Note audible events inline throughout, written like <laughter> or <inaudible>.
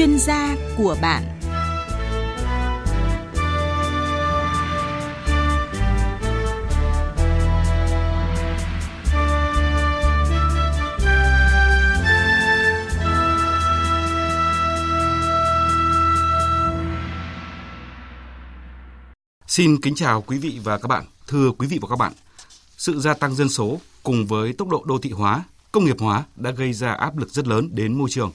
chuyên gia của bạn Xin kính chào quý vị và các bạn. Thưa quý vị và các bạn, sự gia tăng dân số cùng với tốc độ đô thị hóa, công nghiệp hóa đã gây ra áp lực rất lớn đến môi trường.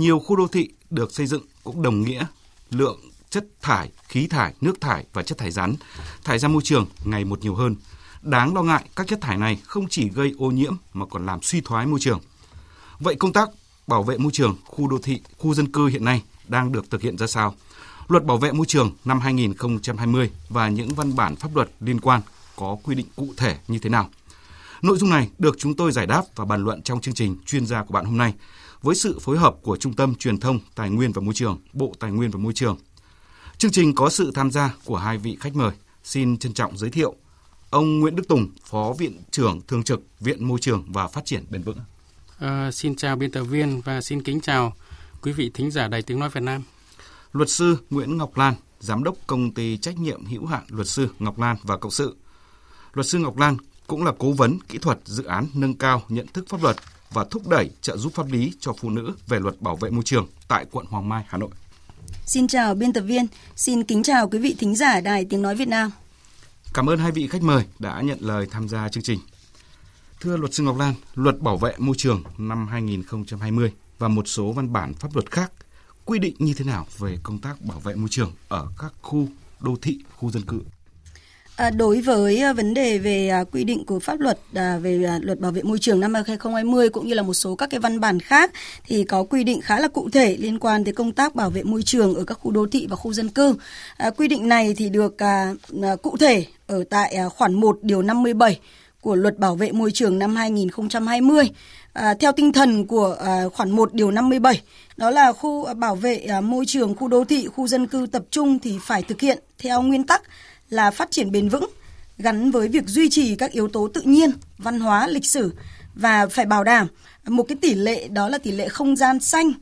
Nhiều khu đô thị được xây dựng cũng đồng nghĩa lượng chất thải, khí thải, nước thải và chất thải rắn thải ra môi trường ngày một nhiều hơn. Đáng lo ngại, các chất thải này không chỉ gây ô nhiễm mà còn làm suy thoái môi trường. Vậy công tác bảo vệ môi trường khu đô thị, khu dân cư hiện nay đang được thực hiện ra sao? Luật Bảo vệ môi trường năm 2020 và những văn bản pháp luật liên quan có quy định cụ thể như thế nào? Nội dung này được chúng tôi giải đáp và bàn luận trong chương trình chuyên gia của bạn hôm nay với sự phối hợp của Trung tâm Truyền thông Tài nguyên và Môi trường, Bộ Tài nguyên và Môi trường. Chương trình có sự tham gia của hai vị khách mời. Xin trân trọng giới thiệu ông Nguyễn Đức Tùng, Phó Viện trưởng Thường trực Viện Môi trường và Phát triển Bền vững. À, xin chào biên tập viên và xin kính chào quý vị thính giả Đài Tiếng Nói Việt Nam. Luật sư Nguyễn Ngọc Lan, Giám đốc Công ty Trách nhiệm hữu hạn Luật sư Ngọc Lan và Cộng sự. Luật sư Ngọc Lan cũng là cố vấn kỹ thuật dự án nâng cao nhận thức pháp luật và thúc đẩy trợ giúp pháp lý cho phụ nữ về luật bảo vệ môi trường tại quận Hoàng Mai, Hà Nội. Xin chào biên tập viên, xin kính chào quý vị thính giả Đài Tiếng Nói Việt Nam. Cảm ơn hai vị khách mời đã nhận lời tham gia chương trình. Thưa luật sư Ngọc Lan, luật bảo vệ môi trường năm 2020 và một số văn bản pháp luật khác quy định như thế nào về công tác bảo vệ môi trường ở các khu đô thị, khu dân cư? À, đối với à, vấn đề về à, quy định của pháp luật à, về à, luật bảo vệ môi trường năm 2020 cũng như là một số các cái văn bản khác thì có quy định khá là cụ thể liên quan tới công tác bảo vệ môi trường ở các khu đô thị và khu dân cư. quy định này thì được cụ thể ở tại khoản 1 điều 57 của luật bảo vệ môi trường năm 2020 à, theo tinh thần của à, khoản 1 điều 57 đó là khu bảo vệ à, môi trường khu đô thị khu dân cư tập trung thì phải thực hiện theo nguyên tắc là phát triển bền vững gắn với việc duy trì các yếu tố tự nhiên văn hóa lịch sử và phải bảo đảm một cái tỷ lệ đó là tỷ lệ không gian xanh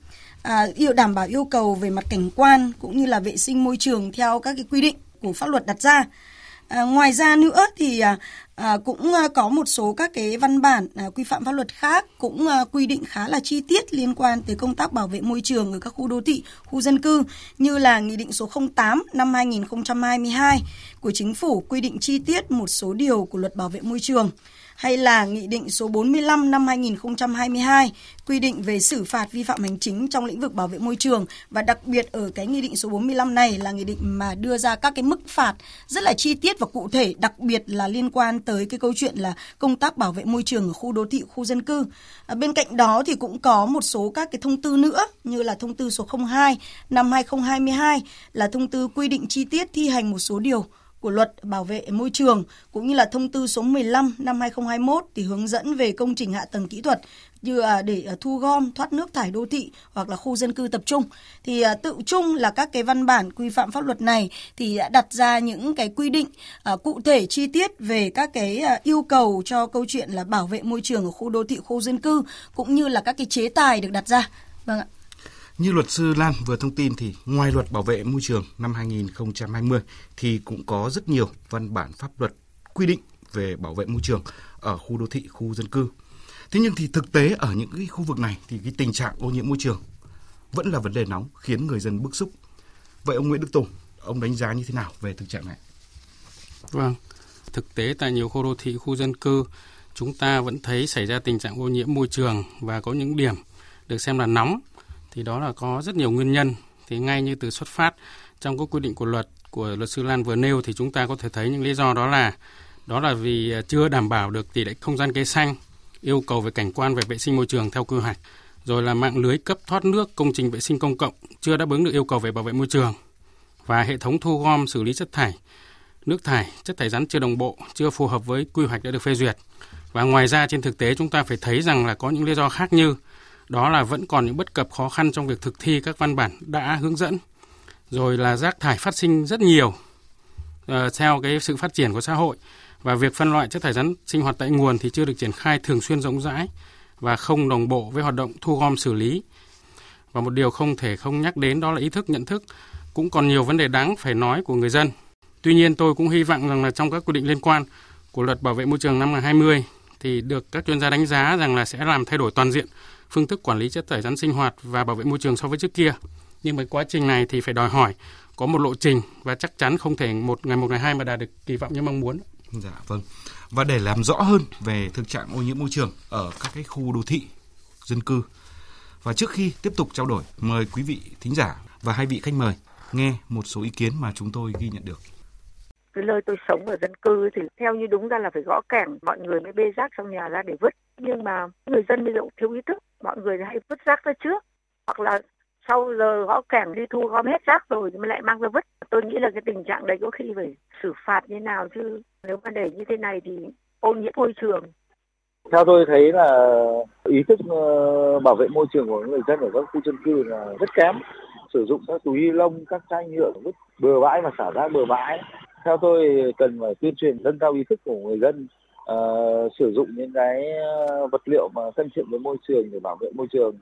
à, yêu đảm bảo yêu cầu về mặt cảnh quan cũng như là vệ sinh môi trường theo các cái quy định của pháp luật đặt ra. À, ngoài ra nữa thì à, à, cũng à, có một số các cái văn bản à, quy phạm pháp luật khác cũng à, quy định khá là chi tiết liên quan tới công tác bảo vệ môi trường ở các khu đô thị, khu dân cư như là Nghị định số 08 năm 2022 của Chính phủ quy định chi tiết một số điều của luật bảo vệ môi trường hay là Nghị định số 45 năm 2022 quy định về xử phạt vi phạm hành chính trong lĩnh vực bảo vệ môi trường và đặc biệt ở cái Nghị định số 45 này là nghị định mà đưa ra các cái mức phạt rất là chi tiết và cụ thể đặc biệt là liên quan tới cái câu chuyện là công tác bảo vệ môi trường ở khu đô thị, khu dân cư. À, bên cạnh đó thì cũng có một số các cái thông tư nữa như là thông tư số 02 năm 2022 là thông tư quy định chi tiết thi hành một số điều của luật bảo vệ môi trường, cũng như là thông tư số 15 năm 2021 thì hướng dẫn về công trình hạ tầng kỹ thuật như à, để à, thu gom, thoát nước thải đô thị hoặc là khu dân cư tập trung. Thì à, tự chung là các cái văn bản quy phạm pháp luật này thì đã đặt ra những cái quy định cụ thể chi tiết về các cái yêu cầu cho câu chuyện là bảo vệ môi trường ở khu đô thị, khu dân cư, cũng như là các cái chế tài được đặt ra. Vâng ạ như luật sư Lan vừa thông tin thì ngoài luật bảo vệ môi trường năm 2020 thì cũng có rất nhiều văn bản pháp luật quy định về bảo vệ môi trường ở khu đô thị, khu dân cư. Thế nhưng thì thực tế ở những cái khu vực này thì cái tình trạng ô nhiễm môi trường vẫn là vấn đề nóng khiến người dân bức xúc. Vậy ông Nguyễn Đức Tùng, ông đánh giá như thế nào về thực trạng này? Vâng, thực tế tại nhiều khu đô thị, khu dân cư chúng ta vẫn thấy xảy ra tình trạng ô nhiễm môi trường và có những điểm được xem là nóng thì đó là có rất nhiều nguyên nhân thì ngay như từ xuất phát trong các quy định của luật của luật sư Lan vừa nêu thì chúng ta có thể thấy những lý do đó là đó là vì à, chưa đảm bảo được tỷ lệ không gian cây xanh, yêu cầu về cảnh quan về vệ sinh môi trường theo quy hoạch, rồi là mạng lưới cấp thoát nước công trình vệ sinh công cộng chưa đáp ứng được yêu cầu về bảo vệ môi trường và hệ thống thu gom xử lý chất thải, nước thải, chất thải rắn chưa đồng bộ, chưa phù hợp với quy hoạch đã được phê duyệt. Và ngoài ra trên thực tế chúng ta phải thấy rằng là có những lý do khác như đó là vẫn còn những bất cập khó khăn trong việc thực thi các văn bản đã hướng dẫn rồi là rác thải phát sinh rất nhiều uh, theo cái sự phát triển của xã hội. Và việc phân loại chất thải rắn sinh hoạt tại nguồn thì chưa được triển khai thường xuyên rộng rãi và không đồng bộ với hoạt động thu gom xử lý. Và một điều không thể không nhắc đến đó là ý thức nhận thức. Cũng còn nhiều vấn đề đáng phải nói của người dân. Tuy nhiên tôi cũng hy vọng rằng là trong các quy định liên quan của luật bảo vệ môi trường năm 2020 thì được các chuyên gia đánh giá rằng là sẽ làm thay đổi toàn diện phương thức quản lý chất thải rắn sinh hoạt và bảo vệ môi trường so với trước kia. Nhưng với quá trình này thì phải đòi hỏi có một lộ trình và chắc chắn không thể một ngày một ngày hai mà đạt được kỳ vọng như mong muốn. Dạ vâng. Và để làm rõ hơn về thực trạng ô nhiễm môi trường ở các cái khu đô thị, dân cư và trước khi tiếp tục trao đổi, mời quý vị thính giả và hai vị khách mời nghe một số ý kiến mà chúng tôi ghi nhận được cái nơi tôi sống ở dân cư thì theo như đúng ra là phải gõ cảng mọi người mới bê rác trong nhà ra để vứt nhưng mà người dân bây giờ cũng thiếu ý thức mọi người hay vứt rác ra trước. Hoặc là sau giờ gõ cảng đi thu gom hết rác rồi mới lại mang ra vứt. Tôi nghĩ là cái tình trạng đấy có khi phải xử phạt như nào chứ. Nếu mà để như thế này thì ô nhiễm môi trường. Theo tôi thấy là ý thức ờ, bảo vệ môi trường của người dân ở các khu dân cư là rất kém. Sử dụng các túi ni lông, các chai nhựa vứt bừa bãi và xả rác bừa bãi. Theo tôi cần phải tuyên truyền nâng cao ý thức của người dân uh, sử dụng những cái ờ, vật liệu mà thân thiện với môi trường để bảo vệ môi trường.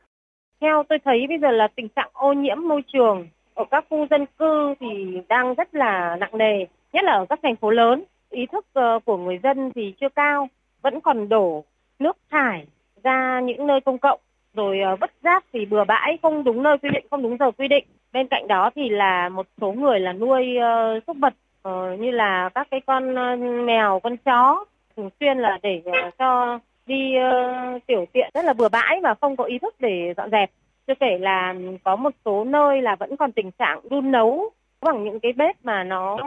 Theo tôi thấy bây giờ là tình trạng ô nhiễm môi trường ở các khu dân cư thì đang rất là nặng nề, nhất là ở các thành phố lớn. Ý thức ờ, của người dân thì chưa cao, vẫn còn đổ nước thải ra những nơi công cộng rồi vứt rác thì bừa bãi không đúng nơi quy định không đúng giờ quy định bên cạnh đó thì là một số người là nuôi uh, súc vật uh, như là các cái con uh, mèo con chó thường xuyên là để ờ, cho đi uh, tiểu tiện rất là bừa bãi và không có ý thức để dọn dẹp. Chưa kể là có một số nơi là vẫn còn tình trạng đun nấu bằng những cái bếp mà nó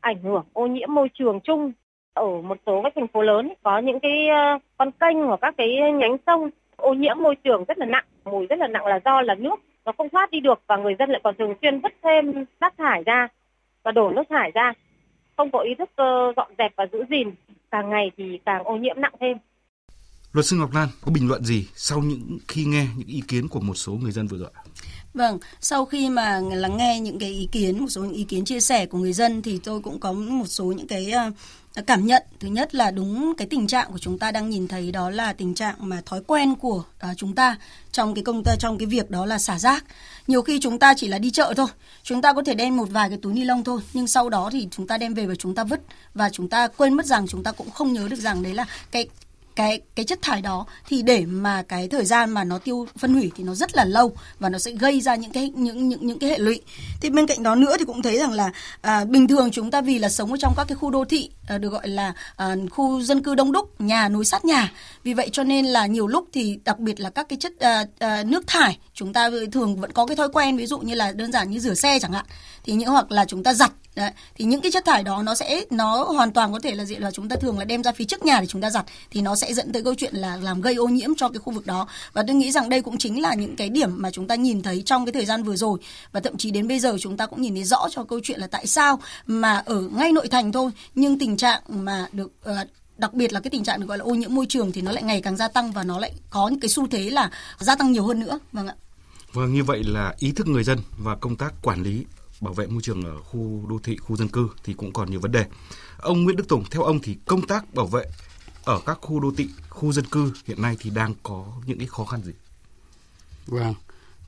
ảnh hưởng ô nhiễm môi trường chung. Ở một số các thành phố lớn có những cái uh, con kênh hoặc các cái nhánh sông ô nhiễm môi trường rất là nặng mùi rất là nặng là do là nước nó không thoát đi được và người dân lại còn thường xuyên vứt thêm rác thải ra và đổ nước thải ra không có ý thức ờ, dọn dẹp và giữ gìn, càng ngày thì càng ô nhiễm nặng thêm Luật sư Ngọc Lan có bình luận gì sau những khi nghe những ý kiến của một số người dân vừa rồi? Vâng, sau khi mà lắng nghe những cái ý kiến, một số những ý kiến chia sẻ của người dân thì tôi cũng có một số những cái ờ, cảm nhận. Thứ nhất là đúng cái tình trạng của chúng ta đang nhìn thấy đó là tình trạng mà thói quen của ờ, chúng ta trong cái công ta trong cái việc đó là xả rác. Nhiều khi chúng ta chỉ là đi chợ thôi, chúng ta có thể đem một vài cái túi ni lông thôi, nhưng sau đó thì chúng ta đem về và chúng ta vứt và chúng ta quên mất rằng chúng ta cũng không nhớ được rằng đấy là cái cái cái chất thải đó thì để mà cái thời gian mà nó tiêu phân hủy thì nó rất là lâu và nó sẽ gây ra những cái những những những cái hệ lụy. Thì bên cạnh đó nữa thì cũng thấy rằng là à, bình thường chúng ta vì là sống ở trong các cái khu đô thị à, được gọi là à, khu dân cư đông đúc, nhà nối sát nhà. Vì vậy cho nên là nhiều lúc thì đặc biệt là các cái chất à, à, nước thải chúng ta thường vẫn có cái thói quen ví dụ như là đơn giản như rửa xe chẳng hạn thì những hoặc là chúng ta giặt Đấy. thì những cái chất thải đó nó sẽ nó hoàn toàn có thể là gì là chúng ta thường là đem ra phía trước nhà để chúng ta giặt thì nó sẽ dẫn tới câu chuyện là làm gây ô nhiễm cho cái khu vực đó. Và tôi nghĩ rằng đây cũng chính là những cái điểm mà chúng ta nhìn thấy trong cái thời gian vừa rồi. Và thậm chí đến bây giờ chúng ta cũng nhìn thấy rõ cho câu chuyện là tại sao mà ở ngay nội thành thôi nhưng tình trạng mà được uh, đặc biệt là cái tình trạng được gọi là ô nhiễm môi trường thì nó lại ngày càng gia tăng và nó lại có những cái xu thế là gia tăng nhiều hơn nữa. Vâng ạ. Vâng, như vậy là ý thức người dân và công tác quản lý bảo vệ môi trường ở khu đô thị, khu dân cư thì cũng còn nhiều vấn đề. Ông Nguyễn Đức Tùng, theo ông thì công tác bảo vệ ở các khu đô thị, khu dân cư hiện nay thì đang có những cái khó khăn gì? Vâng.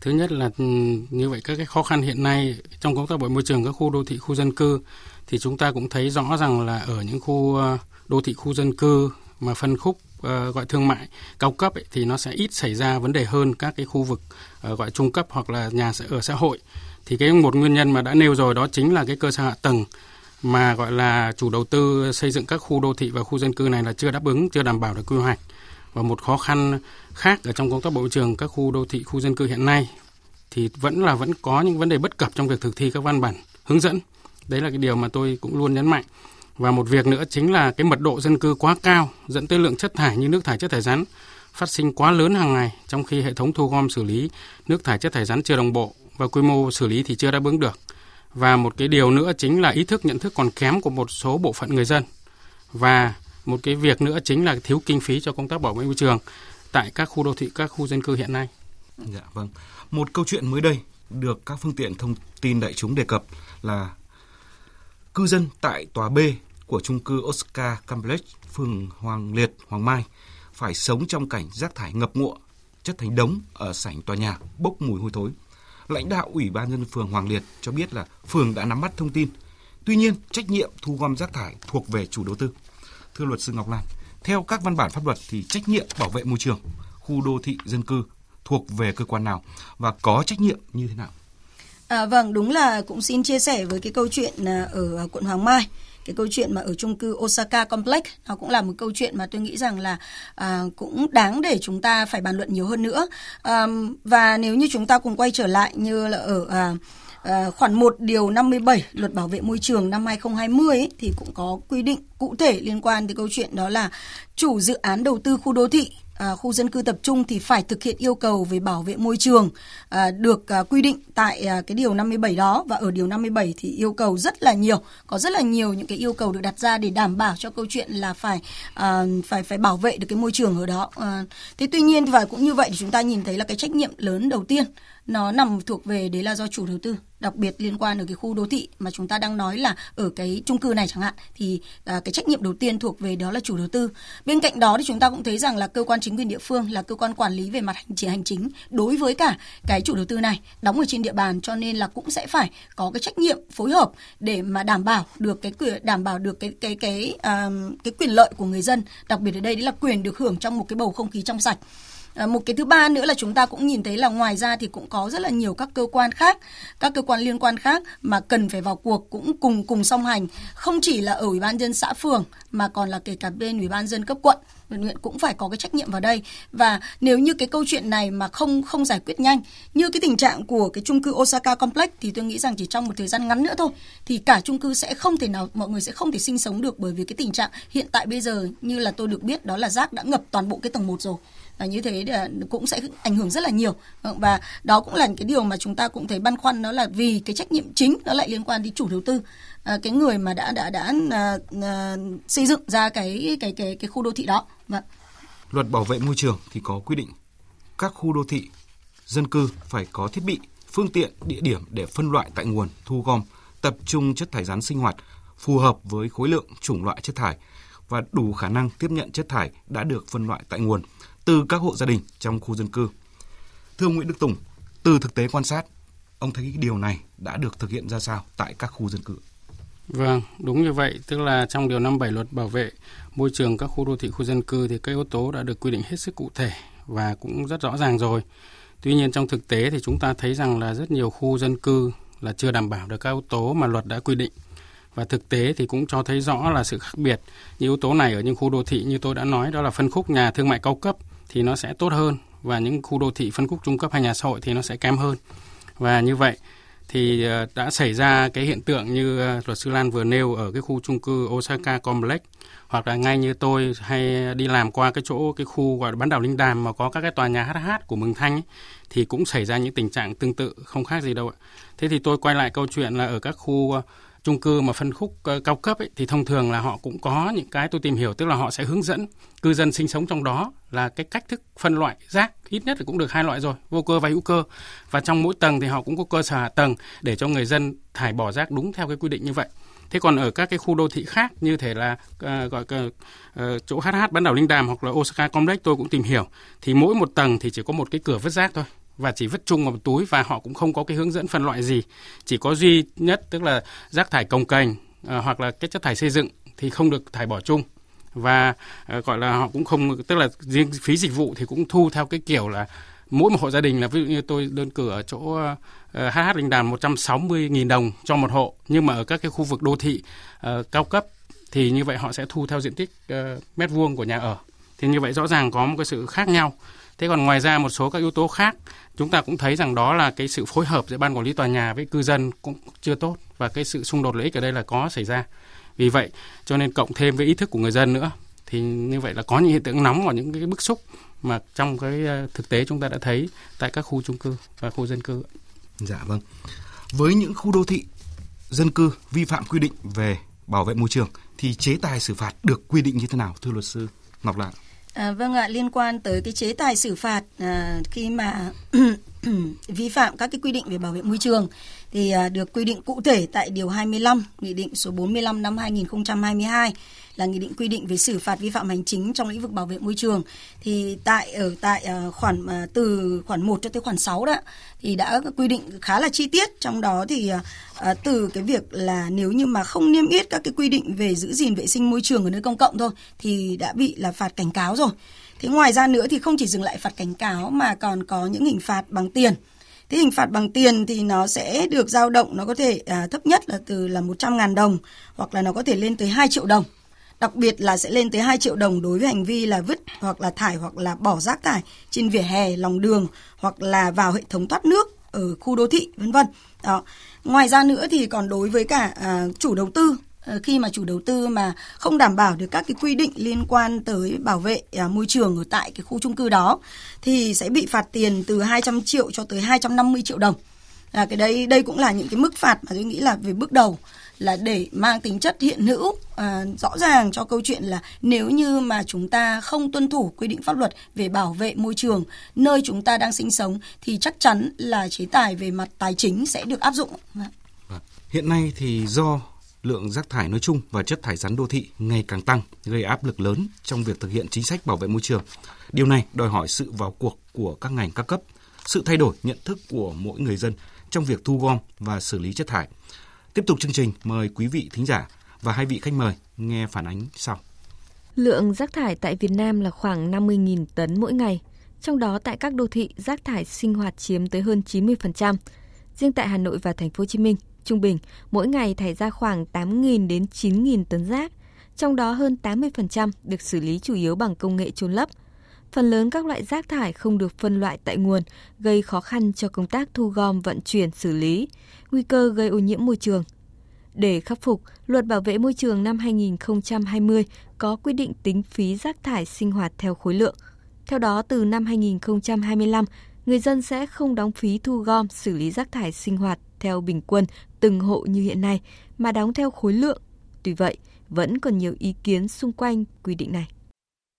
Thứ nhất là ừ, như vậy các cái khó khăn hiện nay trong công tác bảo vệ môi trường các khu đô thị, khu dân cư thì chúng ta cũng thấy rõ rằng là ở những khu ờ, đô thị, khu dân cư mà phân khúc uh, gọi thương mại cao cấp ấy, thì nó sẽ ít xảy ra vấn đề hơn các cái khu vực uh, gọi trung cấp hoặc là nhà ở xã hội thì cái một nguyên nhân mà đã nêu rồi đó chính là cái cơ sở hạ tầng mà gọi là chủ đầu tư xây dựng các khu đô thị và khu dân cư này là chưa đáp ứng, chưa đảm bảo được quy hoạch. Và một khó khăn khác ở trong công tác bộ trường các khu đô thị, khu dân cư hiện nay thì vẫn là vẫn có những vấn đề bất cập trong việc thực thi các văn bản hướng dẫn. Đấy là cái điều mà tôi cũng luôn nhấn mạnh. Và một việc nữa chính là cái mật độ dân cư quá cao dẫn tới lượng chất thải như nước thải chất thải rắn phát sinh quá lớn hàng ngày trong khi hệ thống thu gom xử lý nước thải chất thải rắn chưa đồng bộ và quy mô xử lý thì chưa đáp ứng được. Và một cái điều nữa chính là ý thức nhận thức còn kém của một số bộ phận người dân. Và một cái việc nữa chính là thiếu kinh phí cho công tác bảo vệ môi trường tại các khu đô thị, các khu dân cư hiện nay. Dạ vâng. Một câu chuyện mới đây được các phương tiện thông tin đại chúng đề cập là cư dân tại tòa B của trung cư Oscar Complex, phường Hoàng Liệt, Hoàng Mai phải sống trong cảnh rác thải ngập ngụa chất thành đống ở sảnh tòa nhà bốc mùi hôi thối. Lãnh đạo Ủy ban nhân phường Hoàng Liệt cho biết là phường đã nắm bắt thông tin. Tuy nhiên, trách nhiệm thu gom rác thải thuộc về chủ đầu tư. Thưa luật sư Ngọc Lan, theo các văn bản pháp luật thì trách nhiệm bảo vệ môi trường, khu đô thị dân cư thuộc về cơ quan nào và có trách nhiệm như thế nào? À, vâng, đúng là cũng xin chia sẻ với cái câu chuyện à, ở quận Hoàng Mai cái câu chuyện mà ở chung cư Osaka Complex nó cũng là một câu chuyện mà tôi nghĩ rằng là à, cũng đáng để chúng ta phải bàn luận nhiều hơn nữa. À, và nếu như chúng ta cùng quay trở lại như là ở à, À, khoản 1 điều 57 luật bảo vệ môi trường năm 2020 ấy, thì cũng có quy định cụ thể liên quan tới câu chuyện đó là chủ dự án đầu tư khu đô thị à, khu dân cư tập trung thì phải thực hiện yêu cầu về bảo vệ môi trường à, được à, quy định tại à, cái điều 57 đó. Và ở điều 57 thì yêu cầu rất là nhiều có rất là nhiều những cái yêu cầu được đặt ra để đảm bảo cho câu chuyện là phải à, phải phải bảo vệ được cái môi trường ở đó. À, thế tuy nhiên và cũng như vậy thì chúng ta nhìn thấy là cái trách nhiệm lớn đầu tiên nó nằm thuộc về đấy là do chủ đầu tư đặc biệt liên quan ở cái khu đô thị mà chúng ta đang nói là ở cái chung cư này chẳng hạn thì à, cái trách nhiệm đầu tiên thuộc về đó là chủ đầu tư. Bên cạnh đó thì chúng ta cũng thấy rằng là cơ quan chính quyền địa phương là cơ quan quản lý về mặt hành chính hành chính đối với cả cái chủ đầu tư này đóng ở trên địa bàn cho nên là cũng sẽ phải có cái trách nhiệm phối hợp để mà đảm bảo được cái quyền đảm bảo được cái cái cái uh, cái quyền lợi của người dân đặc biệt ở đây đấy là quyền được hưởng trong một cái bầu không khí trong sạch. À, một cái thứ ba nữa là chúng ta cũng nhìn thấy là ngoài ra thì cũng có rất là nhiều các cơ quan khác, các cơ quan liên quan khác mà cần phải vào cuộc cũng cùng cùng song hành, không chỉ là ở ủy ban dân xã phường mà còn là kể cả bên ủy ban dân cấp quận huyện cũng phải có cái trách nhiệm vào đây. Và nếu như cái câu chuyện này mà không không giải quyết nhanh, như cái tình trạng của cái chung cư Osaka Complex, thì tôi nghĩ rằng chỉ trong một thời gian ngắn nữa thôi, thì cả chung cư sẽ không thể nào, mọi người sẽ không thể sinh sống được bởi vì cái tình trạng hiện tại bây giờ như là tôi được biết đó là rác đã ngập toàn bộ cái tầng 1 rồi. Và như thế à, cũng sẽ ảnh hưởng rất là nhiều. Vâng, và đó cũng là cái điều mà chúng ta cũng thấy băn khoăn, đó là vì cái trách nhiệm chính nó lại liên quan đến chủ đầu tư. À, cái người mà đã đã đã uh, uh, xây dựng ra cái cái cái cái khu đô thị đó vâng luật bảo vệ môi trường thì có quy định các khu đô thị dân cư phải có thiết bị phương tiện địa điểm để phân loại tại nguồn thu gom tập trung chất thải rắn sinh hoạt phù hợp với khối lượng chủng loại chất thải và đủ khả năng tiếp nhận chất thải đã được phân loại tại nguồn từ các hộ gia đình trong khu dân cư. Thưa Nguyễn Đức Tùng, từ thực tế quan sát, ông thấy cái điều này đã được thực hiện ra sao tại các khu dân cư? Vâng, đúng như vậy, tức là trong điều 57 luật bảo vệ môi trường các khu đô thị khu dân cư thì các yếu tố đã được quy định hết sức cụ thể và cũng rất rõ ràng rồi. Tuy nhiên trong thực tế thì chúng ta thấy rằng là rất nhiều khu dân cư là chưa đảm bảo được các yếu tố mà luật đã quy định. Và thực tế thì cũng cho thấy rõ là sự khác biệt. Những yếu tố này ở những khu đô thị như tôi đã nói đó là phân khúc nhà thương mại cao cấp thì nó sẽ tốt hơn và những khu đô thị phân khúc trung cấp hay nhà xã hội thì nó sẽ kém hơn. Và như vậy thì ờ, đã xảy ra cái hiện tượng như ờ, luật sư Lan vừa nêu ở cái khu chung cư Osaka Complex hoặc là ngay như tôi hay đi làm qua cái chỗ cái khu gọi là bán đảo Linh Đàm mà có các cái tòa nhà HH của Mường Thanh ấy, thì cũng xảy ra những tình trạng tương tự không khác gì đâu ạ. Thế thì tôi quay lại câu chuyện là ở các khu ờ, chung cư mà phân khúc ờ, cao cấp ấy, thì thông thường là họ cũng có những cái tôi tìm hiểu tức là họ sẽ hướng dẫn cư dân sinh sống trong đó là cái cách thức phân loại rác. Ít nhất là cũng được hai loại rồi vô cơ và hữu cơ. Và trong mỗi tầng thì họ cũng có cơ sở hạ tầng để cho người dân thải bỏ rác đúng theo cái quy định như vậy. Thế còn ở các cái khu đô thị khác như thể là uh, gọi uh, chỗ HH bán đảo Linh Đàm hoặc là Osaka Complex tôi cũng tìm hiểu thì mỗi một tầng thì chỉ có một cái cửa vứt rác thôi và chỉ vứt chung vào một túi và họ cũng không có cái hướng dẫn phân loại gì. Chỉ có duy nhất tức là rác thải công cành à, hoặc là cái chất thải xây dựng thì không được thải bỏ chung. Và à, gọi là họ cũng không tức là riêng phí dịch vụ thì cũng thu theo cái kiểu là mỗi một hộ gia đình là ví dụ như tôi đơn cử ở chỗ ờ, uh, HH Linh Đàm 160.000 đồng cho một hộ nhưng mà ở các cái khu vực đô thị uh, cao cấp thì như vậy họ sẽ thu theo diện tích uh, mét vuông của nhà ở. Thì như vậy rõ ràng có một cái sự khác nhau thế còn ngoài ra một số các yếu tố khác, chúng ta cũng thấy rằng đó là cái sự phối hợp giữa ban quản lý tòa nhà với cư dân cũng chưa tốt và cái sự xung đột lợi ích ở đây là có xảy ra vì vậy, cho nên cộng thêm với ý thức của người dân nữa, thì như vậy là có những hiện tượng nóng và những cái bức xúc mà trong cái ờ, thực tế chúng ta đã thấy tại các khu chung cư và khu dân cư. Dạ vâng. Với những khu đô thị dân cư vi phạm quy định về bảo vệ môi trường, thì chế tài xử phạt được quy định như thế nào, thưa luật sư Ngọc Lạc? À, vâng ạ, liên quan tới cái chế tài xử phạt à, khi mà <clears throat> vi phạm các cái quy định về bảo vệ môi trường thì à, được quy định cụ thể tại điều 25 Nghị định số 45 năm 2022 là nghị định quy định về xử phạt vi phạm hành chính trong lĩnh vực bảo vệ môi trường thì tại ở tại ờ, khoản ờ, từ khoản 1 cho tới khoản 6 đó thì đã quy định khá là chi tiết trong đó thì ờ, từ cái việc là nếu như mà không niêm yết các cái quy định về giữ gìn vệ sinh môi trường ở nơi công cộng thôi thì đã bị là phạt cảnh cáo rồi. Thế ngoài ra nữa thì không chỉ dừng lại phạt cảnh cáo mà còn có những hình phạt bằng tiền. Thế hình phạt bằng tiền thì nó sẽ được dao động, nó có thể à, thấp nhất là từ là 100.000 đồng hoặc là nó có thể lên tới 2 triệu đồng. Đặc biệt là sẽ lên tới 2 triệu đồng đối với hành vi là vứt hoặc là thải hoặc là bỏ rác thải trên vỉa hè, lòng đường hoặc là vào hệ thống thoát nước ở khu đô thị vân vân. Đó. Ngoài ra nữa thì còn đối với cả à, chủ đầu tư à, khi mà chủ đầu tư mà không đảm bảo được các cái quy định liên quan tới bảo vệ à, môi trường ở tại cái khu chung cư đó thì sẽ bị phạt tiền từ 200 triệu cho tới 250 triệu đồng. À, cái đây đây cũng là những cái mức phạt mà tôi nghĩ là về bước đầu là để mang tính chất hiện hữu à, rõ ràng cho câu chuyện là nếu như mà chúng ta không tuân thủ quy định pháp luật về bảo vệ môi trường nơi chúng ta đang sinh sống thì chắc chắn là chế tài về mặt tài chính sẽ được áp dụng. Vâng. Hiện nay thì do lượng rác thải nói chung và chất thải rắn đô thị ngày càng tăng, gây áp lực lớn trong việc thực hiện chính sách bảo vệ môi trường. Điều này đòi hỏi sự vào cuộc của các ngành các cấp, sự thay đổi nhận thức của mỗi người dân trong việc thu gom và xử lý chất thải. Tiếp tục chương trình, mời quý vị thính giả và hai vị khách mời nghe phản ánh sau. Lượng rác thải tại Việt Nam là khoảng 50.000 tấn mỗi ngày, trong đó tại các đô thị rác thải sinh hoạt chiếm tới hơn 90%. Riêng tại Hà Nội và Thành phố Hồ Chí Minh, Trung bình, mỗi ngày thải ra khoảng 8.000 đến 9.000 tấn rác, trong đó hơn 80% được xử lý chủ yếu bằng công nghệ chôn lấp. Phần lớn các loại rác thải không được phân loại tại nguồn, gây khó khăn cho công tác thu gom, vận chuyển, xử lý, nguy cơ gây ô nhiễm môi trường. Để khắc phục, Luật Bảo vệ môi trường năm 2020 có quy định tính phí rác thải sinh hoạt theo khối lượng. Theo đó, từ năm 2025, người dân sẽ không đóng phí thu gom xử lý rác thải sinh hoạt theo bình quân từng hộ như hiện nay mà đóng theo khối lượng. Tuy vậy, vẫn còn nhiều ý kiến xung quanh quy định này.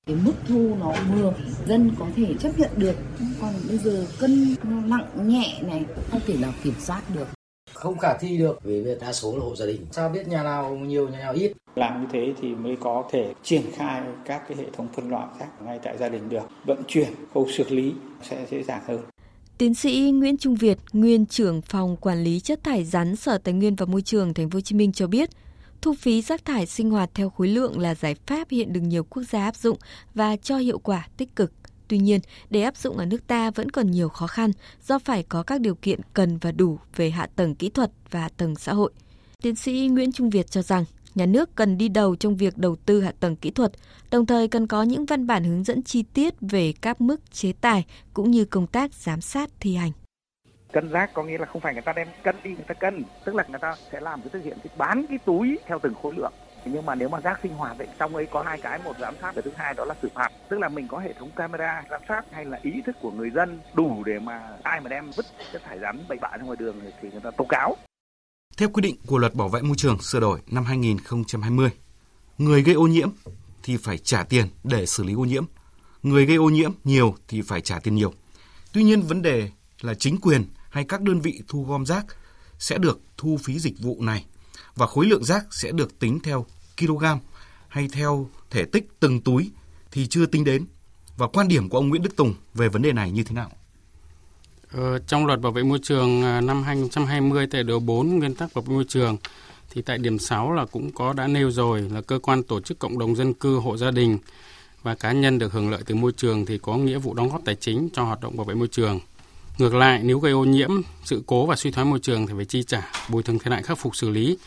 Cái mức thu nó vừa, dân có thể chấp nhận được. Còn bây giờ cân nặng nhẹ này, không thể nào kiểm soát được. Không khả thi được. Vì đa số là hộ gia đình. Sao biết nhà nào nhiều nhà nào ít? Làm như thế thì mới có thể triển khai các cái hệ thống phân loại khác ngay tại gia đình được. Vận chuyển khâu xử lý sẽ dễ dàng hơn. Tiến sĩ Nguyễn Trung Việt, nguyên trưởng phòng quản lý chất thải rắn Sở Tài nguyên và Môi trường Thành phố Hồ Chí Minh cho biết, thu phí rác thải sinh hoạt theo khối lượng là giải pháp hiện được nhiều quốc gia áp dụng và cho hiệu quả tích cực. Tuy nhiên, để áp dụng ở nước ta vẫn còn nhiều khó khăn do phải có các điều kiện cần và đủ về hạ tầng kỹ thuật và hạ tầng xã hội. Tiến sĩ Nguyễn Trung Việt cho rằng, nhà nước cần đi đầu trong việc đầu tư hạ tầng kỹ thuật, đồng thời cần có những văn bản hướng dẫn chi tiết về các mức chế tài cũng như công tác giám sát thi hành. Cân rác có nghĩa là không phải người ta đem cân đi người ta cân, tức là người ta sẽ làm cái thực hiện cái bán cái túi theo từng khối lượng nhưng mà nếu mà rác sinh hoạt ấy trong ấy có hai cái một giám sát và thứ hai đó là xử phạt tức là mình có hệ thống camera giám sát hay là ý thức của người dân đủ để mà ai mà đem vứt chất thải rắn bậy bạ ra ngoài đường thì người ta tố cáo theo quy định của Luật Bảo vệ môi trường sửa đổi năm 2020, người gây ô nhiễm thì phải trả tiền để xử lý ô nhiễm. Người gây ô nhiễm nhiều thì phải trả tiền nhiều. Tuy nhiên vấn đề là chính quyền hay các đơn vị thu gom rác sẽ được thu phí dịch vụ này và khối lượng rác sẽ được tính theo kg hay theo thể tích từng túi thì chưa tính đến. Và quan điểm của ông Nguyễn Đức Tùng về vấn đề này như thế nào? Ờ, trong luật bảo vệ môi trường à, năm 2020 tại điều 4 nguyên tắc bảo vệ môi trường thì tại điểm 6 là cũng có đã nêu rồi là cơ quan tổ chức cộng đồng dân cư hộ gia đình và cá nhân được hưởng lợi từ môi trường thì có nghĩa vụ đóng góp tài chính cho hoạt động bảo vệ môi trường. Ngược lại, nếu gây ô nhiễm, sự cố và suy thoái môi trường thì phải chi trả, bồi thường thiệt hại khắc phục xử lý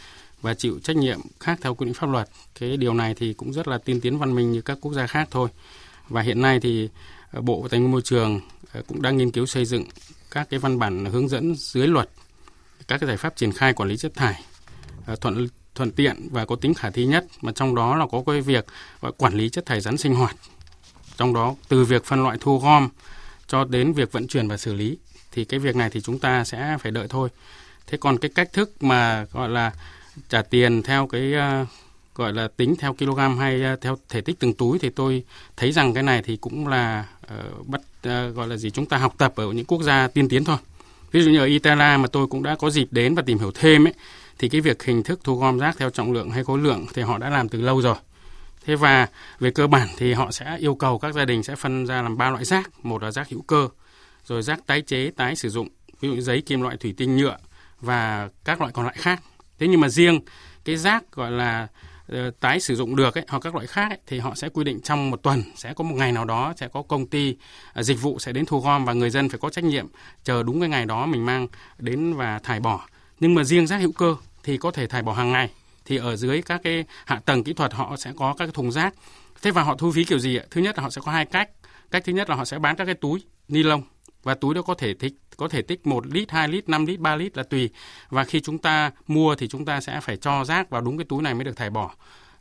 và chịu trách nhiệm khác theo quy định pháp luật. Cái điều này thì cũng rất là tiên tiến văn minh như các quốc gia khác thôi. Và hiện nay thì ờ, Bộ Tài nguyên Môi trường ờ, cũng đang nghiên cứu xây dựng các cái văn bản hướng dẫn dưới luật các cái giải pháp triển khai quản lý chất thải ờ, thuận thuận tiện và có tính khả thi nhất mà trong đó là có cái việc quản lý chất thải rắn sinh hoạt trong đó từ việc phân loại thu gom cho đến việc vận chuyển và xử lý thì cái việc này thì chúng ta sẽ phải đợi thôi thế còn cái cách thức mà gọi là trả tiền theo cái uh, gọi là tính theo kg hay uh, theo thể tích từng túi thì tôi thấy rằng cái này thì cũng là ờ, uh, bắt uh, gọi là gì chúng ta học tập ở những quốc gia tiên tiến thôi. Ví dụ như ở Italia mà tôi cũng đã có dịp đến và tìm hiểu thêm ấy thì cái việc hình thức thu gom rác theo trọng lượng hay khối lượng thì họ đã làm từ lâu rồi. Thế và về cơ bản thì họ sẽ yêu cầu các gia đình sẽ phân ra làm ba loại rác, một là rác hữu cơ, rồi rác tái chế, tái sử dụng, ví dụ giấy, kim loại, thủy tinh, nhựa và các loại còn lại khác. Thế nhưng mà riêng cái rác gọi là ờ, tái sử dụng được ấy, hoặc các loại khác ấy, thì họ sẽ quy định trong một tuần sẽ có một ngày nào đó sẽ có công ty ờ, dịch vụ sẽ đến thu gom và người dân phải có trách nhiệm chờ đúng cái ngày đó mình mang đến và thải bỏ. Nhưng mà riêng rác hữu cơ thì có thể thải bỏ hàng ngày thì ở dưới các cái hạ tầng kỹ thuật họ sẽ có các cái thùng rác. Thế và họ thu phí kiểu gì ạ? Thứ nhất là họ sẽ có hai cách. Cách thứ nhất là họ sẽ bán các cái túi ni lông và túi đó có thể tích có thể tích 1 lít, 2 lít, 5 lít, 3 lít là tùy. Và khi chúng ta mua thì chúng ta sẽ phải cho rác vào đúng cái túi này mới được thải bỏ.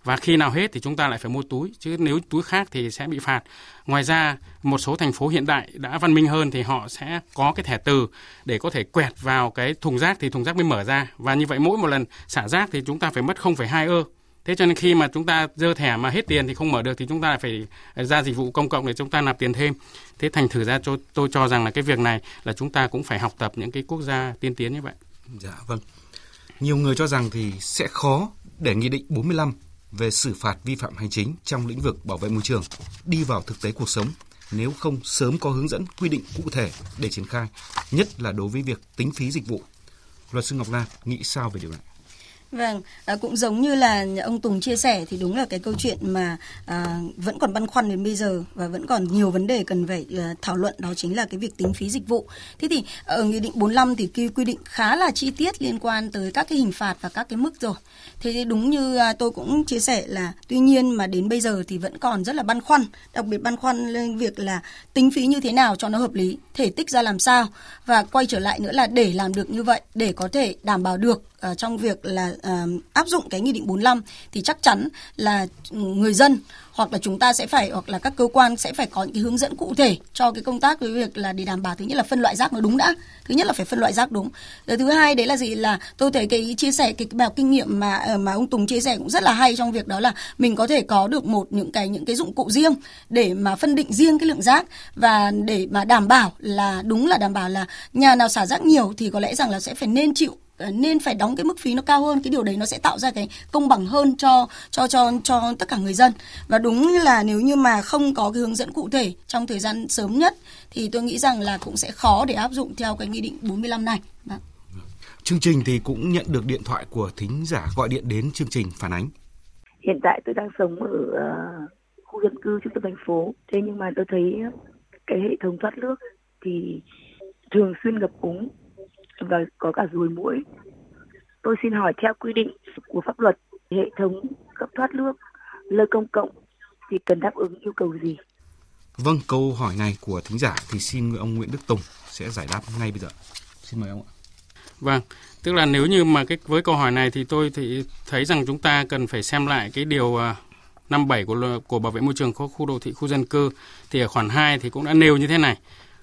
Và khi nào hết thì chúng ta lại phải mua túi, chứ nếu túi khác thì sẽ bị phạt. Ngoài ra, một số thành phố hiện đại đã văn minh hơn thì họ sẽ có cái thẻ từ để có thể quẹt vào cái thùng rác thì thùng rác mới mở ra. Và như vậy mỗi một lần xả rác thì chúng ta phải mất 0,2 ơ. Thế cho nên khi mà chúng ta dơ thẻ mà hết tiền thì không mở được thì chúng ta phải ờ, ra dịch vụ công cộng để chúng ta nạp tiền thêm. Thế thành thử ra cho tôi cho rằng là cái việc này là chúng ta cũng phải học tập những cái quốc gia tiên tiến như vậy. Dạ vâng. Nhiều người cho rằng thì sẽ khó để nghị định 45 về xử phạt vi phạm hành chính trong lĩnh vực bảo vệ môi trường đi vào thực tế cuộc sống nếu không sớm có hướng dẫn quy định cụ thể để triển khai, nhất là đối với việc tính phí dịch vụ. Luật sư Ngọc Lan nghĩ sao về điều này? Vâng, à, cũng giống như là ông Tùng chia sẻ thì đúng là cái câu chuyện mà à, vẫn còn băn khoăn đến bây giờ và vẫn còn nhiều vấn đề cần phải à, thảo luận đó chính là cái việc tính phí dịch vụ. Thế thì ở nghị định 45 thì quy quy định khá là chi tiết liên quan tới các cái hình phạt và các cái mức rồi. Thế thì đúng như à, tôi cũng chia sẻ là tuy nhiên mà đến bây giờ thì vẫn còn rất là băn khoăn, đặc biệt băn khoăn lên việc là tính phí như thế nào cho nó hợp lý, thể tích ra làm sao và quay trở lại nữa là để làm được như vậy để có thể đảm bảo được uh, trong việc là uh, áp dụng cái nghị định 45 thì chắc chắn là ừ, người dân hoặc là chúng ta sẽ phải hoặc là các cơ quan sẽ phải có những cái hướng dẫn cụ thể cho cái công tác với việc là để đảm bảo thứ nhất là phân loại rác nó đúng đã. Thứ nhất là phải phân loại rác đúng. Rồi thứ hai đấy là gì? Là tôi thấy cái chia sẻ cái, bài kinh nghiệm mà ờ, mà ông Tùng chia sẻ cũng rất là hay trong việc đó là mình có thể có được một những cái những cái dụng cụ riêng để mà phân định riêng cái lượng rác và để mà đảm bảo là đúng là đảm bảo là nhà nào xả rác nhiều thì có lẽ rằng là sẽ phải nên chịu nên phải đóng cái mức phí nó cao hơn cái điều đấy nó sẽ tạo ra cái công bằng hơn cho cho cho cho tất cả người dân và đúng như là nếu như mà không có cái hướng dẫn cụ thể trong thời gian sớm nhất thì tôi nghĩ rằng là cũng sẽ khó để áp dụng theo cái nghị định 45 này. Vâng. Chương trình thì cũng nhận được điện thoại của thính giả gọi điện đến chương trình phản ánh. Hiện tại tôi đang sống ở uh, khu dân cư trung tâm thành phố, thế nhưng mà tôi thấy cái hệ thống thoát nước thì thường xuyên ngập úng và có cả ruồi muỗi. Tôi xin hỏi theo quy định của pháp luật, hệ thống cấp thoát nước nơi công cộng thì cần đáp ứng yêu cầu gì? Vâng, câu hỏi này của thính giả thì xin ông Nguyễn Đức Tùng sẽ giải đáp ngay bây giờ. Xin mời ông ạ. Vâng, tức là nếu như mà cái với câu hỏi này thì tôi thì thấy rằng chúng ta cần phải xem lại cái điều 57 à, của của bảo vệ môi trường khu, khu đô thị khu dân cư thì ở khoản 2 thì cũng đã nêu như thế này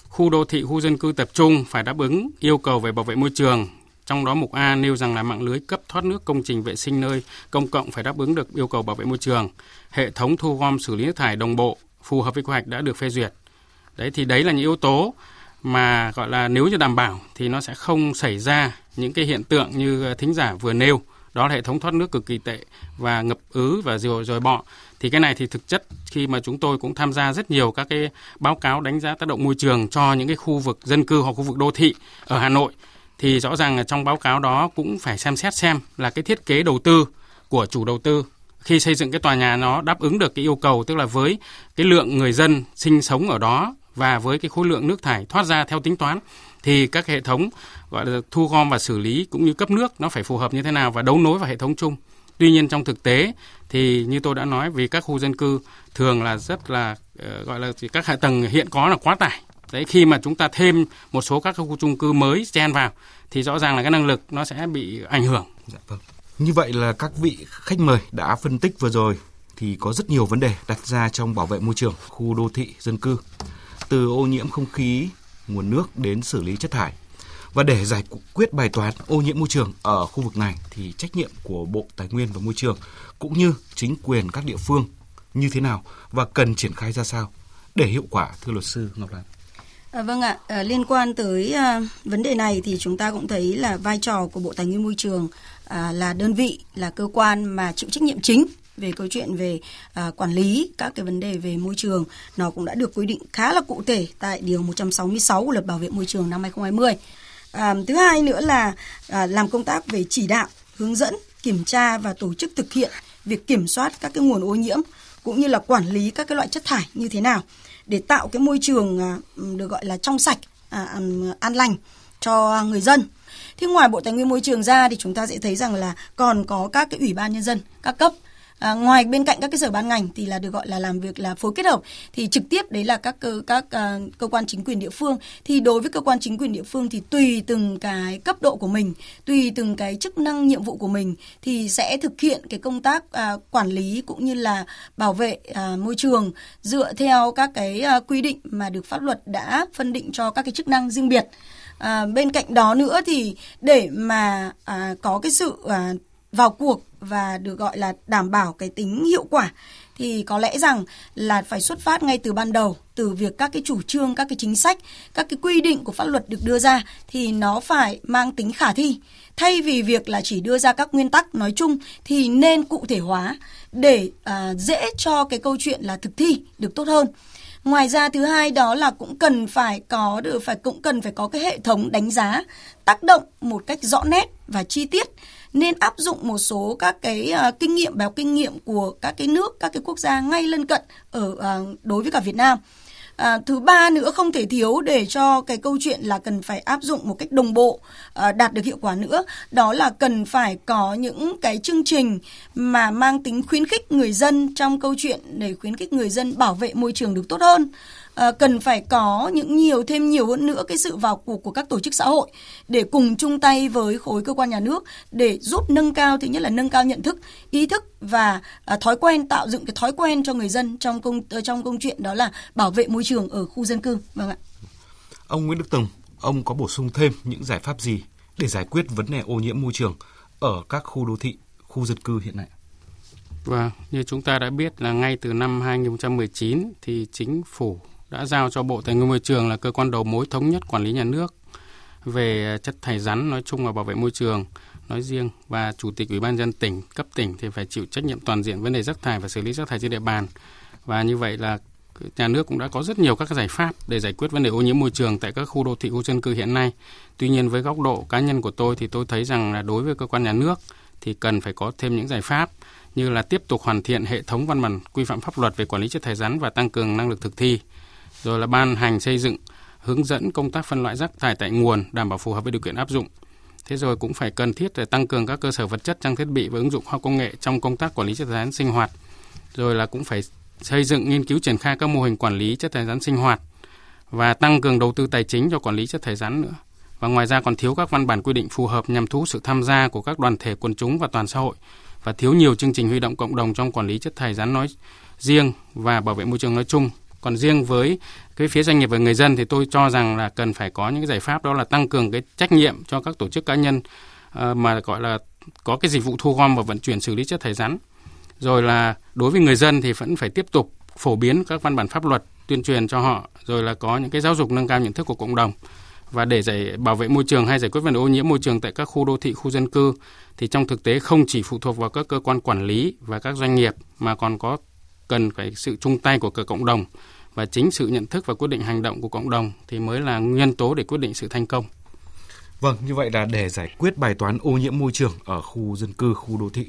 khu đô thị, khu dân cư tập trung phải đáp ứng yêu cầu về bảo vệ môi trường. Trong đó mục A nêu rằng là mạng lưới cấp thoát nước công trình vệ sinh nơi công cộng phải đáp ứng được yêu cầu bảo vệ môi trường. Hệ thống thu gom xử lý nước thải đồng bộ phù hợp với quy hoạch đã được phê duyệt. Đấy thì đấy là những yếu tố mà gọi là nếu như đảm bảo thì nó sẽ không xảy ra những cái hiện tượng như thính giả vừa nêu đó là hệ thống thoát nước cực kỳ tệ và ngập ứ và rồi rồi bọ thì cái này thì thực chất khi mà chúng tôi cũng tham gia rất nhiều các cái báo cáo đánh giá tác động môi trường cho những cái khu vực dân cư hoặc khu vực đô thị ở Hà Nội, thì rõ ràng là trong báo cáo đó cũng phải xem xét xem là cái thiết kế đầu tư của chủ đầu tư khi xây dựng cái tòa nhà nó đáp ứng được cái yêu cầu, tức là với cái lượng người dân sinh sống ở đó và với cái khối lượng nước thải thoát ra theo tính toán, thì các hệ thống, gọi là, thu gom và xử lý cũng như cấp nước nó phải phù hợp như thế nào và đấu nối vào hệ thống chung. Tuy nhiên trong thực tế thì như tôi đã nói vì các khu dân cư thường là rất là ờ, gọi là các hạ tầng hiện có là quá tải. Đấy khi mà chúng ta thêm một số các khu chung cư mới chen vào thì rõ ràng là cái năng lực nó sẽ bị ảnh hưởng. Dạ vâng. Như vậy là các vị khách mời đã phân tích vừa rồi thì có rất nhiều vấn đề đặt ra trong bảo vệ môi trường khu đô thị dân cư. Từ ô nhiễm không khí, nguồn nước đến xử lý chất thải. Và để giải quyết bài toán ô nhiễm môi trường ở khu vực này thì trách nhiệm của Bộ Tài nguyên và Môi trường cũng như chính quyền các địa phương như thế nào và cần triển khai ra sao để hiệu quả thưa luật sư Ngọc Lan? À, vâng ạ, à, liên quan tới à, vấn đề này thì chúng ta cũng thấy là vai trò của Bộ Tài nguyên Môi trường à, là đơn vị, là cơ quan mà chịu trách nhiệm chính về câu chuyện về à, quản lý các cái vấn đề về môi trường nó cũng đã được quy định khá là cụ thể tại điều 166 của luật bảo vệ môi trường năm 2020. À, thứ hai nữa là à, làm công tác về chỉ đạo, hướng dẫn, kiểm tra và tổ chức thực hiện việc kiểm soát các cái nguồn ô nhiễm cũng như là quản lý các cái loại chất thải như thế nào để tạo cái môi trường à, được gọi là trong sạch, à, an lành cho người dân. Thế ngoài Bộ Tài nguyên Môi trường ra thì chúng ta sẽ thấy rằng là còn có các cái ủy ban nhân dân các cấp À, ngoài bên cạnh các cái sở ban ngành thì là được gọi là làm việc là phối kết hợp. Thì trực tiếp đấy là các cơ các uh, cơ quan chính quyền địa phương. Thì đối với cơ quan chính quyền địa phương thì tùy từng cái cấp độ của mình tùy từng cái chức năng nhiệm vụ của mình thì sẽ thực hiện cái công tác uh, quản lý cũng như là bảo vệ uh, môi trường dựa theo các cái uh, quy định mà được pháp luật đã phân định cho các cái chức năng riêng biệt. À, bên cạnh đó nữa thì để mà à, có cái sự à, vào cuộc và được gọi là đảm bảo cái tính hiệu quả thì có lẽ rằng là phải xuất phát ngay từ ban đầu từ việc các cái chủ trương các cái chính sách các cái quy định của pháp luật được đưa ra thì nó phải mang tính khả thi. Thay vì việc là chỉ đưa ra các nguyên tắc nói chung thì nên cụ thể hóa để à, dễ cho cái câu chuyện là thực thi được tốt hơn. Ngoài ra thứ hai đó là cũng cần phải có được phải cũng cần phải có cái hệ thống đánh giá tác động một cách rõ nét và chi tiết nên áp dụng một số các cái uh, kinh nghiệm bài kinh nghiệm của các cái nước các cái quốc gia ngay lân cận ở uh, đối với cả Việt Nam. À, thứ ba nữa không thể thiếu để cho cái câu chuyện là cần phải áp dụng một cách đồng bộ à, đạt được hiệu quả nữa đó là cần phải có những cái chương trình mà mang tính khuyến khích người dân trong câu chuyện để khuyến khích người dân bảo vệ môi trường được tốt hơn à, cần phải có những nhiều thêm nhiều hơn nữa cái sự vào cuộc của các tổ chức xã hội để cùng chung tay với khối cơ quan nhà nước để giúp nâng cao thứ nhất là nâng cao nhận thức ý thức và à, thói quen tạo dựng cái thói quen cho người dân trong công ờ, trong công chuyện đó là bảo vệ môi trường ở khu dân cư. Vâng ạ. Ông Nguyễn Đức Tùng ông có bổ sung thêm những giải pháp gì để giải quyết vấn đề ô nhiễm môi trường ở các khu đô thị khu dân cư hiện nay? Vâng, như chúng ta đã biết là ngay từ năm 2019 thì chính phủ đã giao cho Bộ Tài nguyên Môi trường là cơ quan đầu mối thống nhất quản lý nhà nước về chất thải rắn nói chung và bảo vệ môi trường nói riêng. Và chủ tịch ủy ban dân tỉnh cấp tỉnh thì phải chịu trách nhiệm toàn diện vấn đề rác thải và xử lý rác thải trên địa bàn. Và như vậy là nhà nước cũng đã có rất nhiều các giải pháp để giải quyết vấn đề ô nhiễm môi trường tại các khu đô thị khu dân cư hiện nay. Tuy nhiên với góc độ cá nhân của tôi thì tôi thấy rằng là đối với cơ quan nhà nước thì cần phải có thêm những giải pháp như là tiếp tục hoàn thiện hệ thống văn bản quy phạm pháp luật về quản lý chất thải rắn và tăng cường năng lực thực thi rồi là ban hành xây dựng, hướng dẫn công tác phân loại rác thải tại nguồn, đảm bảo phù hợp với điều kiện áp dụng. Thế rồi cũng phải cần thiết để tăng cường các cơ sở vật chất, trang thiết bị và ứng dụng khoa học công nghệ trong công tác quản lý chất thải rắn sinh hoạt. Rồi là cũng phải xây dựng nghiên cứu triển khai các mô hình quản lý chất thải rắn sinh hoạt và tăng cường đầu tư tài chính cho quản lý chất thải rắn nữa. Và ngoài ra còn thiếu các văn bản quy định phù hợp nhằm thu sự tham gia của các đoàn thể quần chúng và toàn xã hội và thiếu nhiều chương trình huy động cộng đồng trong quản lý chất thải rắn nói riêng và bảo vệ môi trường nói chung còn riêng với cái phía doanh nghiệp và người dân thì tôi cho rằng là cần phải có những cái giải pháp đó là tăng cường cái trách nhiệm cho các tổ chức cá nhân uh, mà gọi là có cái dịch vụ thu gom và vận chuyển xử lý chất thải rắn. Rồi là đối với người dân thì vẫn phải tiếp tục phổ biến các văn bản pháp luật tuyên truyền cho họ rồi là có những cái giáo dục nâng cao nhận thức của cộng đồng và để giải bảo vệ môi trường hay giải quyết vấn đề ô nhiễm môi trường tại các khu đô thị, khu dân cư thì trong thực tế không chỉ phụ thuộc vào các cơ quan quản lý và các doanh nghiệp mà còn có cần phải sự chung tay của cả cộng đồng và chính sự nhận thức và quyết định hành động của cộng đồng thì mới là nguyên tố để quyết định sự thành công. Vâng, như vậy là để giải quyết bài toán ô nhiễm môi trường ở khu dân cư, khu đô thị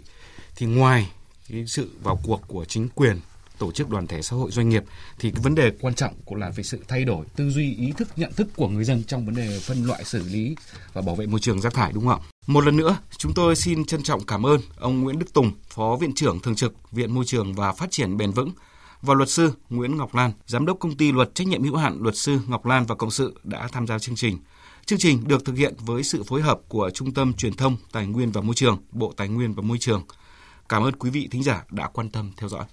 thì ngoài cái sự vào cuộc của chính quyền, tổ chức đoàn thể xã hội doanh nghiệp thì cái vấn đề quan trọng cũng là về sự thay đổi tư duy ý thức nhận thức của người dân trong vấn đề phân loại xử lý và bảo vệ môi trường rác thải đúng không ạ? Một lần nữa, chúng tôi xin trân trọng cảm ơn ông Nguyễn Đức Tùng, Phó Viện trưởng Thường trực Viện Môi trường và Phát triển Bền vững và luật sư Nguyễn Ngọc Lan, giám đốc công ty luật trách nhiệm hữu hạn luật sư Ngọc Lan và cộng sự đã tham gia chương trình. Chương trình được thực hiện với sự phối hợp của Trung tâm Truyền thông Tài nguyên và Môi trường, Bộ Tài nguyên và Môi trường. Cảm ơn quý vị thính giả đã quan tâm theo dõi.